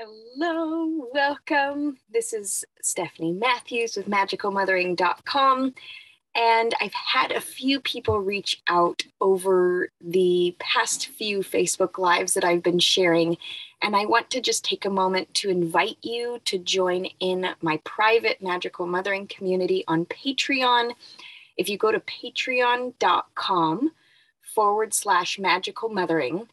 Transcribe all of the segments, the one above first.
Hello, welcome. This is Stephanie Matthews with magicalmothering.com. And I've had a few people reach out over the past few Facebook Lives that I've been sharing. And I want to just take a moment to invite you to join in my private magical mothering community on Patreon. If you go to patreon.com forward slash magical mothering,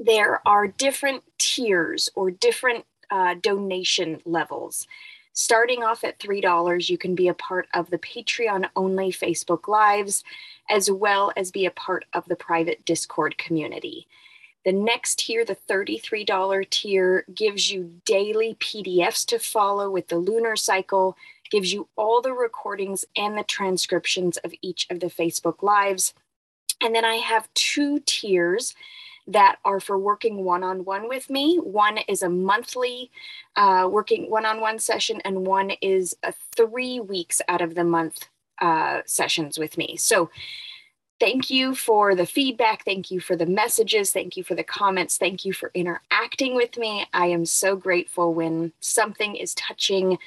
there are different tiers or different uh, donation levels. Starting off at $3, you can be a part of the Patreon only Facebook Lives, as well as be a part of the private Discord community. The next tier, the $33 tier, gives you daily PDFs to follow with the lunar cycle, gives you all the recordings and the transcriptions of each of the Facebook Lives. And then I have two tiers that are for working one on one with me. One is a monthly uh, working one on one session, and one is a three weeks out of the month uh, sessions with me. So, thank you for the feedback. Thank you for the messages. Thank you for the comments. Thank you for interacting with me. I am so grateful when something is touching.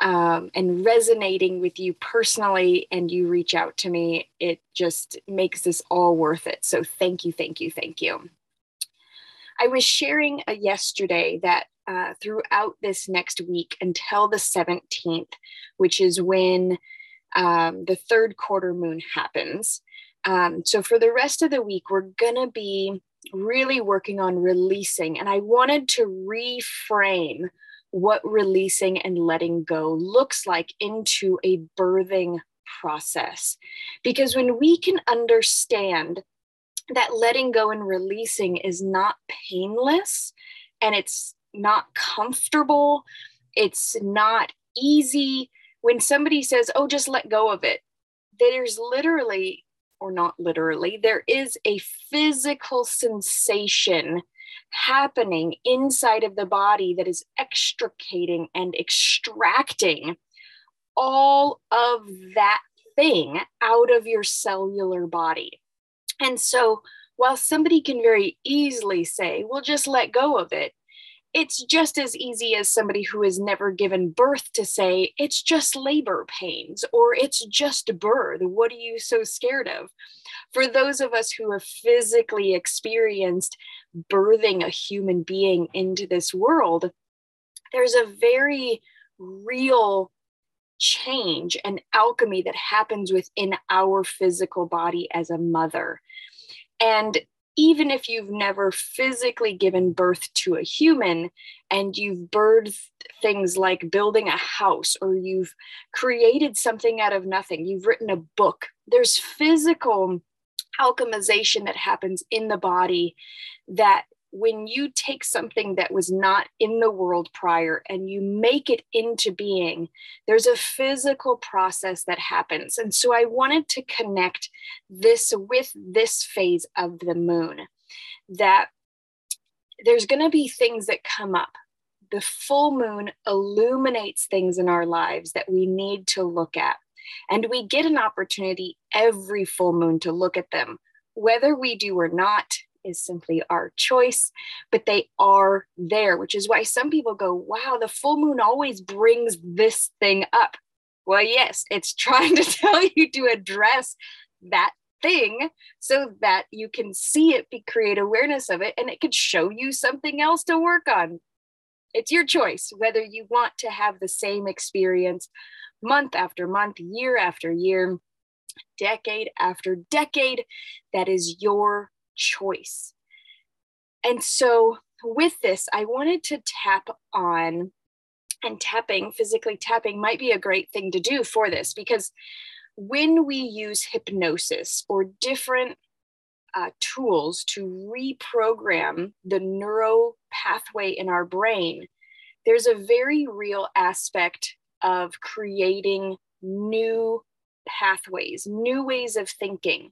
Um, and resonating with you personally, and you reach out to me, it just makes this all worth it. So, thank you, thank you, thank you. I was sharing uh, yesterday that uh, throughout this next week until the 17th, which is when um, the third quarter moon happens. Um, so for the rest of the week, we're going to be really working on releasing. And I wanted to reframe what releasing and letting go looks like into a birthing process. Because when we can understand that letting go and releasing is not painless and it's not comfortable. It's not easy. When somebody says, oh, just let go of it, there's literally, or not literally, there is a physical sensation happening inside of the body that is extricating and extracting all of that thing out of your cellular body. And so while somebody can very easily say, well, just let go of it, it's just as easy as somebody who has never given birth to say, it's just labor pains or it's just birth. What are you so scared of? For those of us who have physically experienced birthing a human being into this world, there's a very real change and alchemy that happens within our physical body as a mother. And even if you've never physically given birth to a human and you've birthed things like building a house or you've created something out of nothing, you've written a book, there's physical alchemization that happens in the body that when you take something that was not in the world prior and you make it into being, there's a physical process that happens. And so I wanted to connect this with this phase of the moon that there's going to be things that come up. The full moon illuminates things in our lives that we need to look at. And we get an opportunity every full moon to look at them, whether we do or not is simply our choice, but they are there, which is why some people go, wow, the full moon always brings this thing up. Well, yes, it's trying to tell you to address that thing so that you can see it, be create awareness of it, and it could show you something else to work on. It's your choice whether you want to have the same experience month after month, year after year, decade after decade. That is your choice. And so, with this, I wanted to tap on, and tapping, physically tapping, might be a great thing to do for this because when we use hypnosis or different uh, tools to reprogram the neural pathway in our brain, there's a very real aspect of creating new pathways, new ways of thinking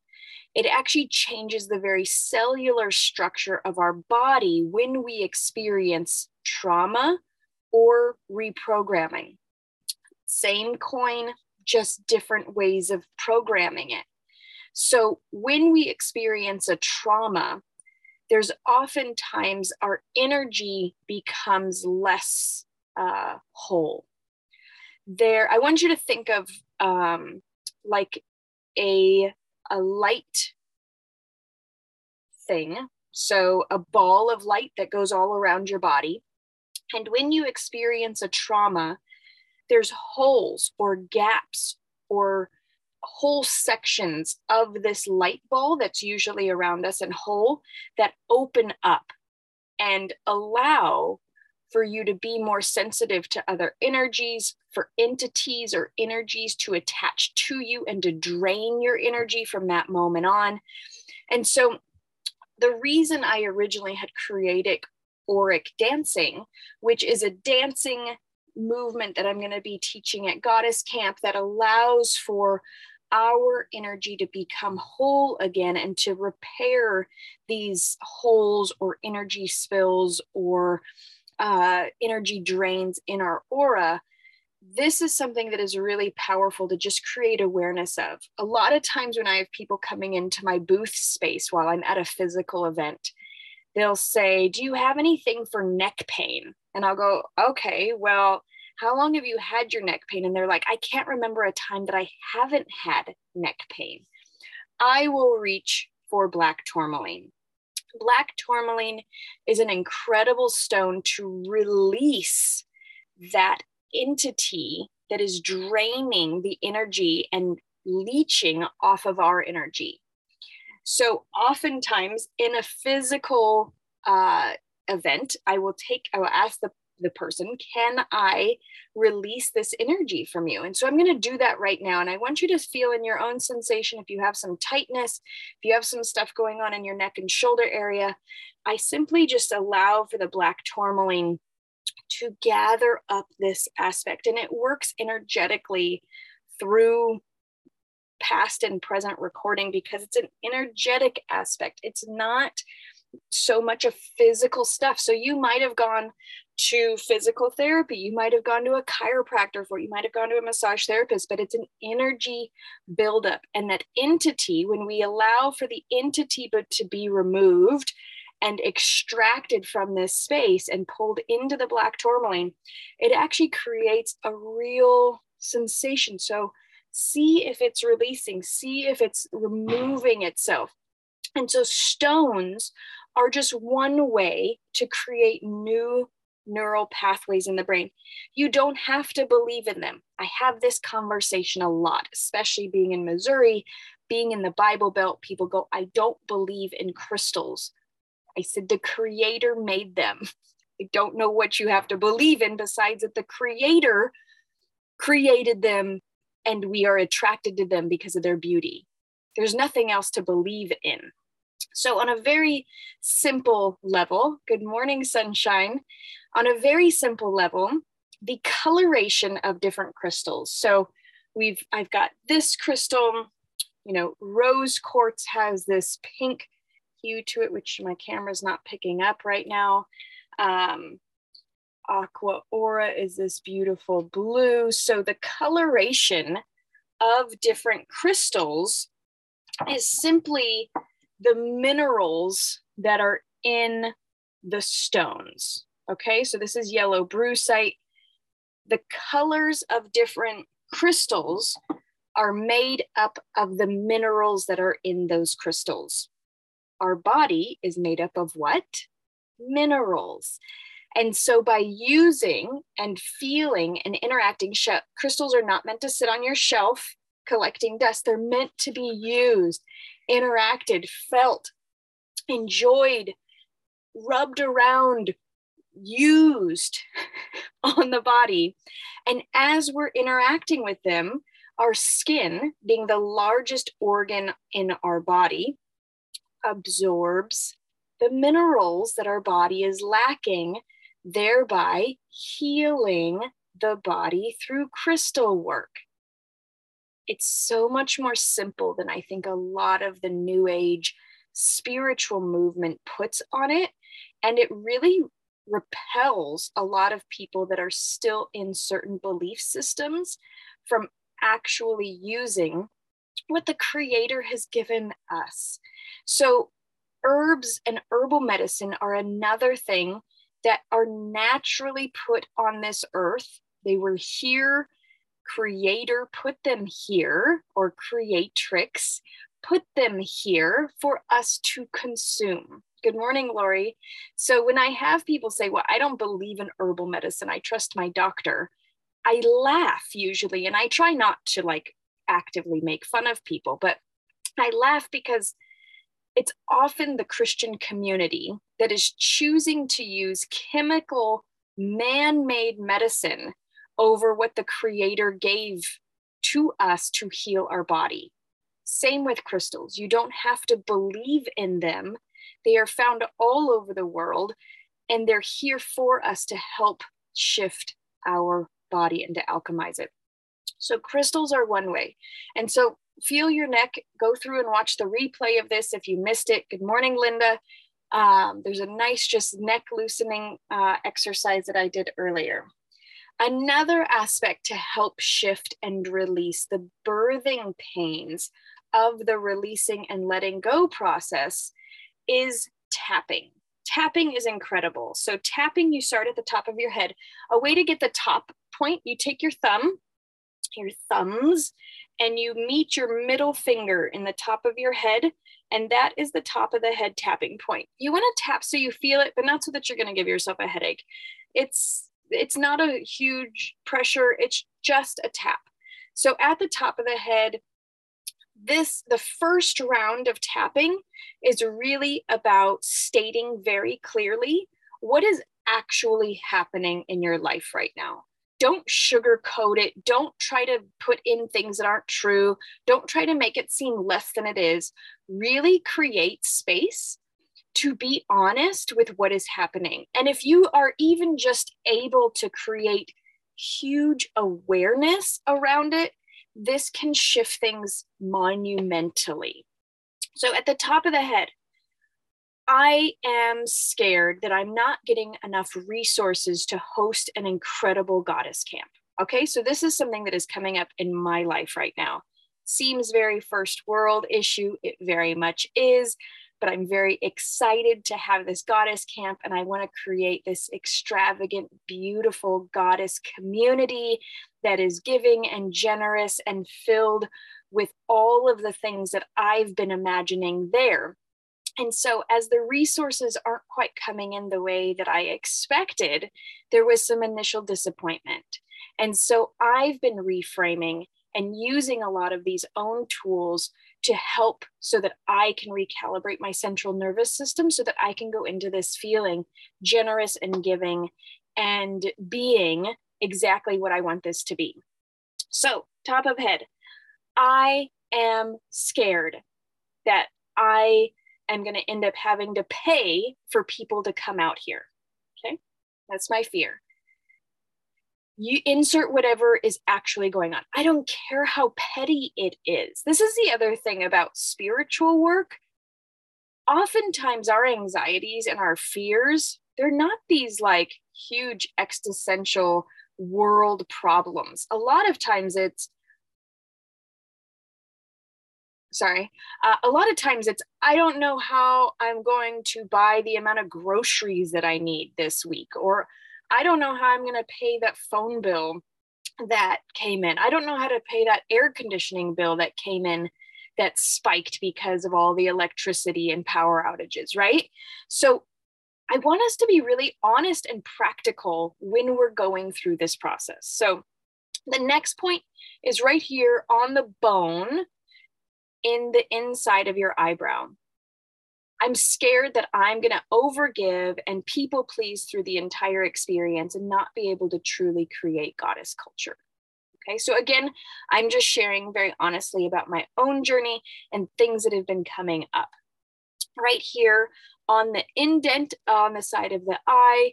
it actually changes the very cellular structure of our body when we experience trauma or reprogramming. Same coin, just different ways of programming it. So when we experience a trauma, there's oftentimes our energy becomes less uh, whole. There, I want you to think of um, like a a light thing. So a ball of light that goes all around your body. And when you experience a trauma, there's holes or gaps or whole sections of this light ball that's usually around us and whole that open up and allow for you to be more sensitive to other energies, for entities or energies to attach to you and to drain your energy from that moment on. And so, the reason I originally had created auric dancing, which is a dancing movement that I'm going to be teaching at Goddess Camp that allows for our energy to become whole again and to repair these holes or energy spills or uh, energy drains in our aura. This is something that is really powerful to just create awareness of. A lot of times, when I have people coming into my booth space while I'm at a physical event, they'll say, Do you have anything for neck pain? And I'll go, Okay, well, how long have you had your neck pain? And they're like, I can't remember a time that I haven't had neck pain. I will reach for black tourmaline. Black tourmaline is an incredible stone to release that entity that is draining the energy and leeching off of our energy. So, oftentimes in a physical uh, event, I will take, I will ask the the person can i release this energy from you? And so i'm going to do that right now and i want you to feel in your own sensation if you have some tightness if you have some stuff going on in your neck and shoulder area i simply just allow for the black tourmaline to gather up this aspect and it works energetically through past and present recording because it's an energetic aspect. It's not so much of physical stuff. So you might have gone to physical therapy, you might have gone to a chiropractor for, you might have gone to a massage therapist, but it's an energy buildup. And that entity, when we allow for the entity but to be removed and extracted from this space and pulled into the black tourmaline, it actually creates a real sensation. So see if it's releasing, see if it's removing itself. And so stones are just one way to create new neural pathways in the brain. You don't have to believe in them. I have this conversation a lot, especially being in Missouri, being in the Bible Belt. People go, I don't believe in crystals. I said, the creator made them. I don't know what you have to believe in besides that the creator created them and we are attracted to them because of their beauty. There's nothing else to believe in. So, on a very simple level, good morning, sunshine. On a very simple level, the coloration of different crystals. So, we've I've got this crystal, you know, rose quartz has this pink hue to it, which my camera's not picking up right now. Um, aqua aura is this beautiful blue. So, the coloration of different crystals is simply the minerals that are in the stones. Okay, so this is yellow brucite. The colors of different crystals are made up of the minerals that are in those crystals. Our body is made up of what? Minerals. And so by using and feeling and interacting, crystals are not meant to sit on your shelf collecting dust. They're meant to be used interacted, felt, enjoyed, rubbed around, used on the body. And as we're interacting with them, our skin, being the largest organ in our body, absorbs the minerals that our body is lacking, thereby healing the body through crystal work it's so much more simple than I think a lot of the new age spiritual movement puts on it. And it really repels a lot of people that are still in certain belief systems from actually using what the creator has given us. So herbs and herbal medicine are another thing that are naturally put on this earth. They were here, creator put them here, or creatrix put them here for us to consume. Good morning, Lori. So when I have people say, Well, I don't believe in herbal medicine, I trust my doctor, I laugh usually, and I try not to like actively make fun of people, but I laugh because it's often the Christian community that is choosing to use chemical, man made medicine over what the Creator gave to us to heal our body. Same with crystals. You don't have to believe in them, they are found all over the world, and they're here for us to help shift our body and to alchemize it. So, crystals are one way. And so, feel your neck, go through and watch the replay of this if you missed it. Good morning, Linda. Um, there's a nice, just neck loosening uh, exercise that I did earlier. Another aspect to help shift and release the birthing pains of the releasing and letting go process is tapping. Tapping is incredible. So, tapping, you start at the top of your head. A way to get the top point, you take your thumb, your thumbs, and you meet your middle finger in the top of your head. And that is the top of the head tapping point. You want to tap so you feel it, but not so that you're going to give yourself a headache. It's it's not a huge pressure, it's just a tap. So at the top of the head, this the first round of tapping is really about stating very clearly what is actually happening in your life right now don't sugarcoat it. Don't try to put in things that aren't true. Don't try to make it seem less than it is. Really create space to be honest with what is happening. And if you are even just able to create huge awareness around it, this can shift things monumentally. So at the top of the head, I am scared that I'm not getting enough resources to host an incredible goddess camp. Okay, so this is something that is coming up in my life right now. Seems very first world issue, it very much is, but I'm very excited to have this goddess camp and I want to create this extravagant, beautiful goddess community that is giving and generous and filled with all of the things that I've been imagining there and so, as the resources aren't quite coming in the way that I expected, there was some initial disappointment. And so, I've been reframing and using a lot of these own tools to help so that I can recalibrate my central nervous system so that I can go into this feeling generous and giving and being exactly what I want this to be. So, top of head, I am scared that I am going to end up having to pay for people to come out here. Okay, that's my fear. You insert whatever is actually going on. I don't care how petty it is. This is the other thing about spiritual work. Oftentimes, our anxieties and our fears, they're not these like huge existential world problems. A lot of times, it's sorry uh, a lot of times it's i don't know how i'm going to buy the amount of groceries that i need this week or i don't know how i'm going to pay that phone bill that came in. I don't know how to pay that air conditioning bill that came in that spiked because of all the electricity and power outages right? So i want us to be really honest and practical when we're going through this process. So the next point is right here on the bone in the inside of your eyebrow. I'm scared that I'm going to overgive and people please through the entire experience and not be able to truly create goddess culture. Okay, so again, I'm just sharing very honestly about my own journey and things that have been coming up. Right here on the indent on the side of the eye,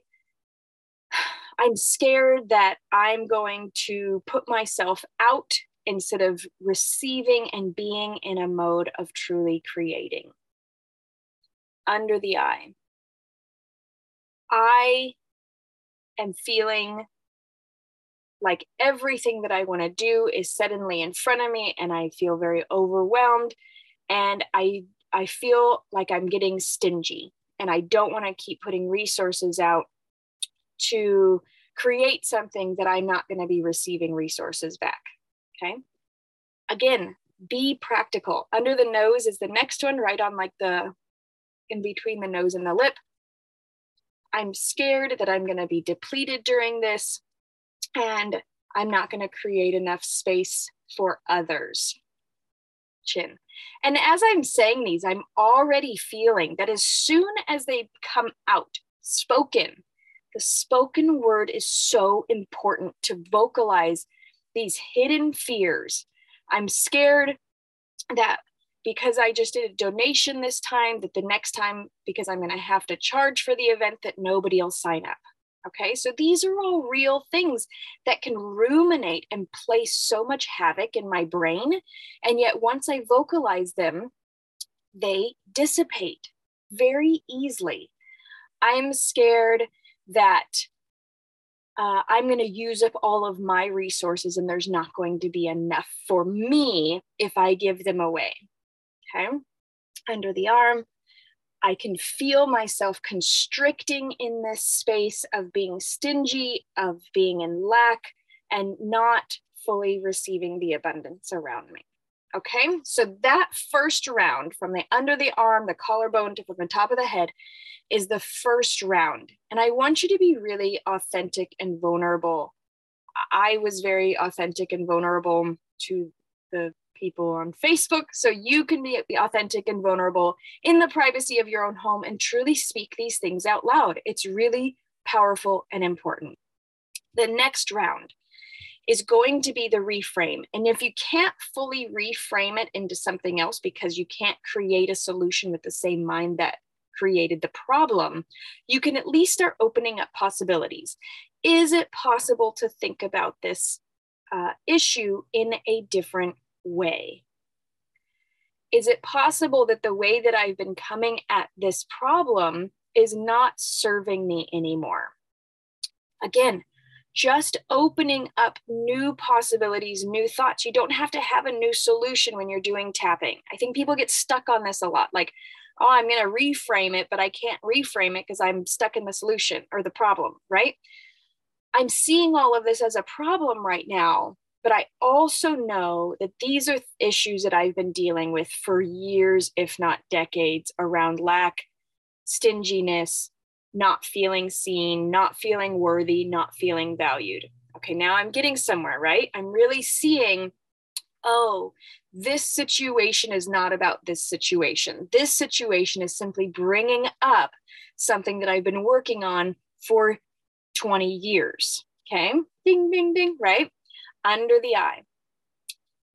I'm scared that I'm going to put myself out instead of receiving and being in a mode of truly creating. Under the eye, I am feeling like everything that I want to do is suddenly in front of me and I feel very overwhelmed and I I feel like I'm getting stingy and I don't want to keep putting resources out to create something that I'm not going to be receiving resources back. Okay. Again, be practical. Under the nose is the next one, right on like the in between the nose and the lip. I'm scared that I'm going to be depleted during this and I'm not going to create enough space for others. Chin. And as I'm saying these, I'm already feeling that as soon as they come out, spoken, the spoken word is so important to vocalize these hidden fears. I'm scared that because I just did a donation this time, that the next time, because I'm going to have to charge for the event, that nobody will sign up. Okay, so these are all real things that can ruminate and place so much havoc in my brain. And yet, once I vocalize them, they dissipate very easily. I'm scared that uh, I'm going to use up all of my resources and there's not going to be enough for me if I give them away. Okay, under the arm, I can feel myself constricting in this space of being stingy, of being in lack, and not fully receiving the abundance around me. Okay, so that first round from the under the arm, the collarbone to from the top of the head is the first round. And I want you to be really authentic and vulnerable. I was very authentic and vulnerable to the people on Facebook so you can be, authentic and vulnerable in the privacy of your own home and truly speak these things out loud. It's really powerful and important. The next round is going to be the reframe. And if you can't fully reframe it into something else because you can't create a solution with the same mind that created the problem, you can at least start opening up possibilities. Is it possible to think about this uh, issue in a different way? Is it possible that the way that I've been coming at this problem is not serving me anymore? Again, just opening up new possibilities, new thoughts. You don't have to have a new solution when you're doing tapping. I think people get stuck on this a lot like, oh, I'm going to reframe it, but I can't reframe it because I'm stuck in the solution or the problem, right? I'm seeing all of this as a problem right now, but I also know that these are issues that I've been dealing with for years, if not decades, around lack, stinginess, not feeling seen, not feeling worthy, not feeling valued. Okay, now I'm getting somewhere, right? I'm really seeing, oh, this situation is not about this situation. This situation is simply bringing up something that I've been working on for 20 years. Okay, ding, ding, ding, right? Under the eye.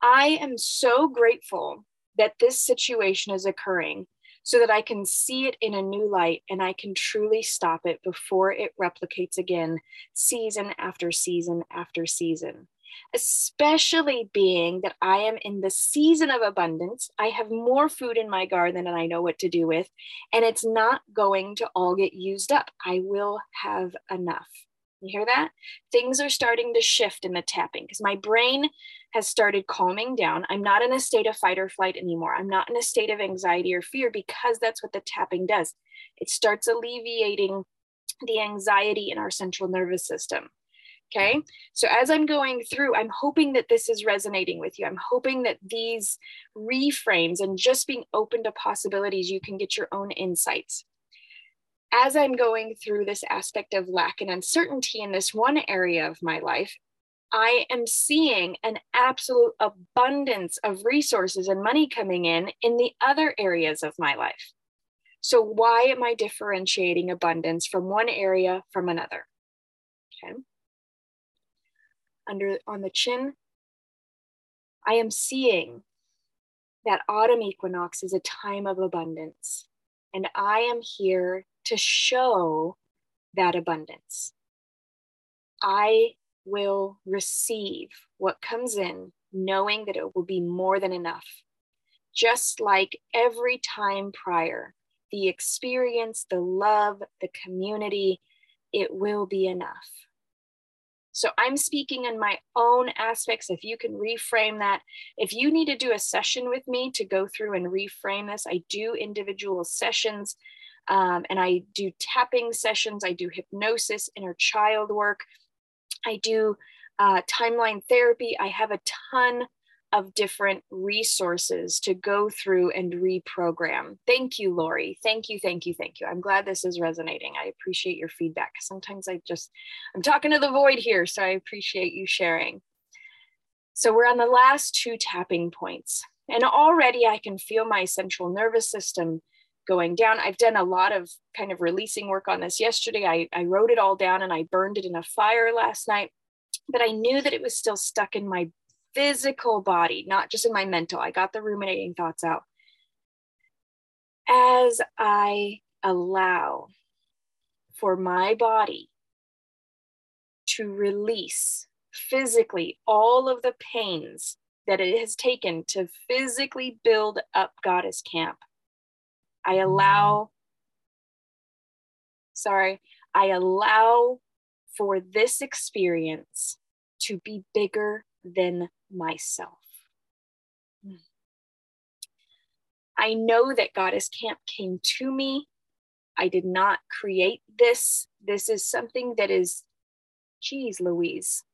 I am so grateful that this situation is occurring so that I can see it in a new light and I can truly stop it before it replicates again, season after season after season. Especially being that I am in the season of abundance. I have more food in my garden than I know what to do with, and it's not going to all get used up. I will have enough. You hear that? Things are starting to shift in the tapping because my brain has started calming down. I'm not in a state of fight or flight anymore. I'm not in a state of anxiety or fear because that's what the tapping does. It starts alleviating the anxiety in our central nervous system. Okay. So as I'm going through, I'm hoping that this is resonating with you. I'm hoping that these reframes and just being open to possibilities, you can get your own insights as I'm going through this aspect of lack and uncertainty in this one area of my life, I am seeing an absolute abundance of resources and money coming in in the other areas of my life. So, why am I differentiating abundance from one area from another? Okay. Under on the chin, I am seeing that autumn equinox is a time of abundance. And I am here to show that abundance. I will receive what comes in, knowing that it will be more than enough. Just like every time prior, the experience, the love, the community, it will be enough. So I'm speaking in my own aspects. If you can reframe that, if you need to do a session with me to go through and reframe this, I do individual sessions um, and I do tapping sessions, I do hypnosis, inner child work, I do uh, timeline therapy. I have a ton of different resources to go through and reprogram. Thank you, Lori. Thank you, thank you, thank you. I'm glad this is resonating. I appreciate your feedback. Sometimes I just, I'm talking to the void here, so I appreciate you sharing. So we're on the last two tapping points. And already I can feel my central nervous system going down. I've done a lot of kind of releasing work on this yesterday. I, I wrote it all down and I burned it in a fire last night, but I knew that it was still stuck in my physical body, not just in my mental. I got the ruminating thoughts out. As I allow for my body to release physically all of the pains that it has taken to physically build up Goddess Camp, I mm-hmm. allow, sorry, I allow for this experience to be bigger than myself. Hmm. I know that Goddess Camp came to me. I did not create this. This is something that is, geez, Louise.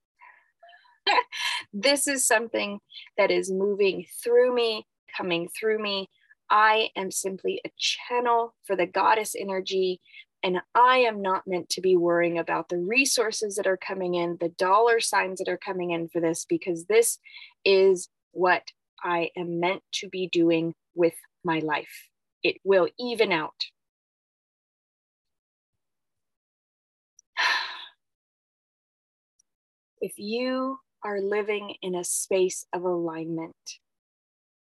this is something that is moving through me, coming through me. I am simply a channel for the goddess energy and I am not meant to be worrying about the resources that are coming in, the dollar signs that are coming in for this, because this is what I am meant to be doing with my life. It will even out. If you are living in a space of alignment,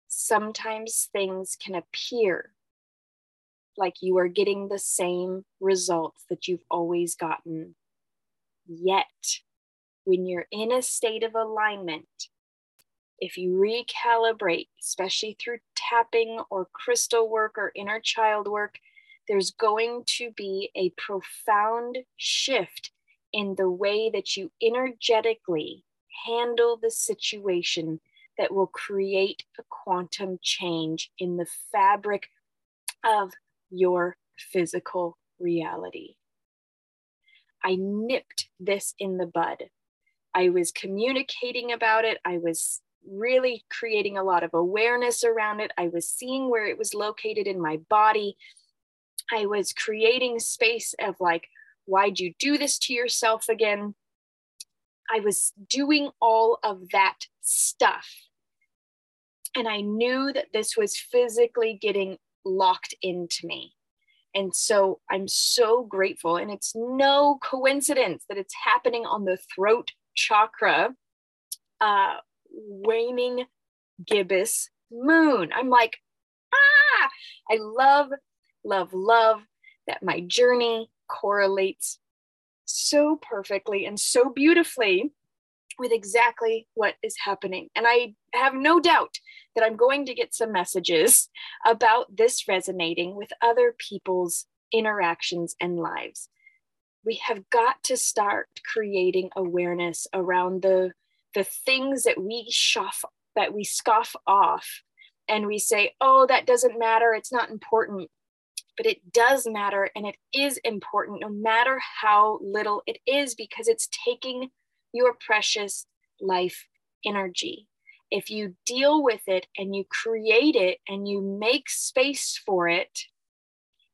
sometimes things can appear like you are getting the same results that you've always gotten. Yet, when you're in a state of alignment, if you recalibrate, especially through tapping or crystal work or inner child work, there's going to be a profound shift in the way that you energetically handle the situation that will create a quantum change in the fabric of your physical reality. I nipped this in the bud. I was communicating about it. I was really creating a lot of awareness around it. I was seeing where it was located in my body. I was creating space of like, why'd you do this to yourself again? I was doing all of that stuff. And I knew that this was physically getting locked into me. And so I'm so grateful. And it's no coincidence that it's happening on the throat chakra, uh, waning gibbous moon. I'm like, ah, I love, love, love that my journey correlates so perfectly and so beautifully with exactly what is happening. And I have no doubt that I'm going to get some messages about this resonating with other people's interactions and lives. We have got to start creating awareness around the, the things that we scoff, that we scoff off and we say, oh, that doesn't matter, it's not important. But it does matter and it is important no matter how little it is because it's taking your precious life energy. If you deal with it and you create it and you make space for it,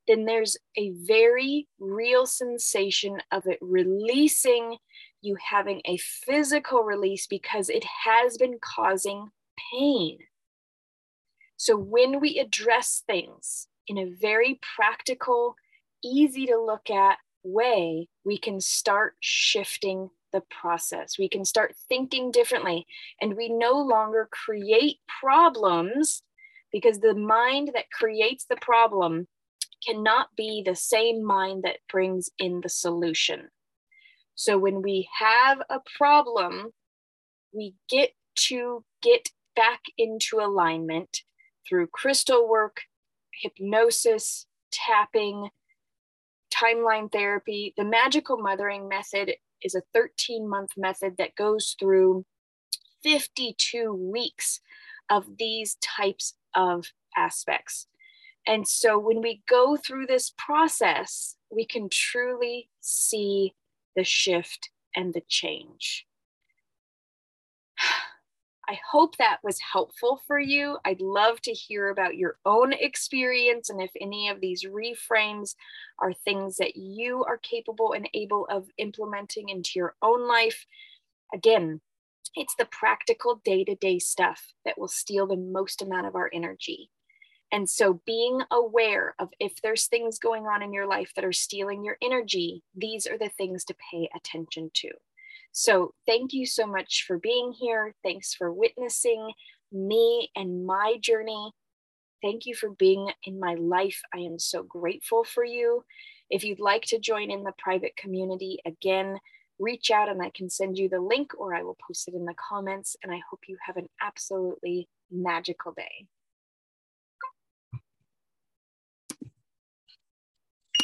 then there's a very real sensation of it releasing, you having a physical release because it has been causing pain. So when we address things in a very practical, easy to look at way, we can start shifting the process. We can start thinking differently, and we no longer create problems because the mind that creates the problem cannot be the same mind that brings in the solution. So when we have a problem, we get to get back into alignment through crystal work, hypnosis, tapping, timeline therapy. The magical mothering method is a 13 month method that goes through 52 weeks of these types of aspects. And so when we go through this process, we can truly see the shift and the change. I hope that was helpful for you. I'd love to hear about your own experience and if any of these reframes are things that you are capable and able of implementing into your own life. Again, it's the practical day to day stuff that will steal the most amount of our energy. And so, being aware of if there's things going on in your life that are stealing your energy, these are the things to pay attention to. So, thank you so much for being here. Thanks for witnessing me and my journey. Thank you for being in my life. I am so grateful for you. If you'd like to join in the private community, again, reach out and I can send you the link or I will post it in the comments. And I hope you have an absolutely magical day.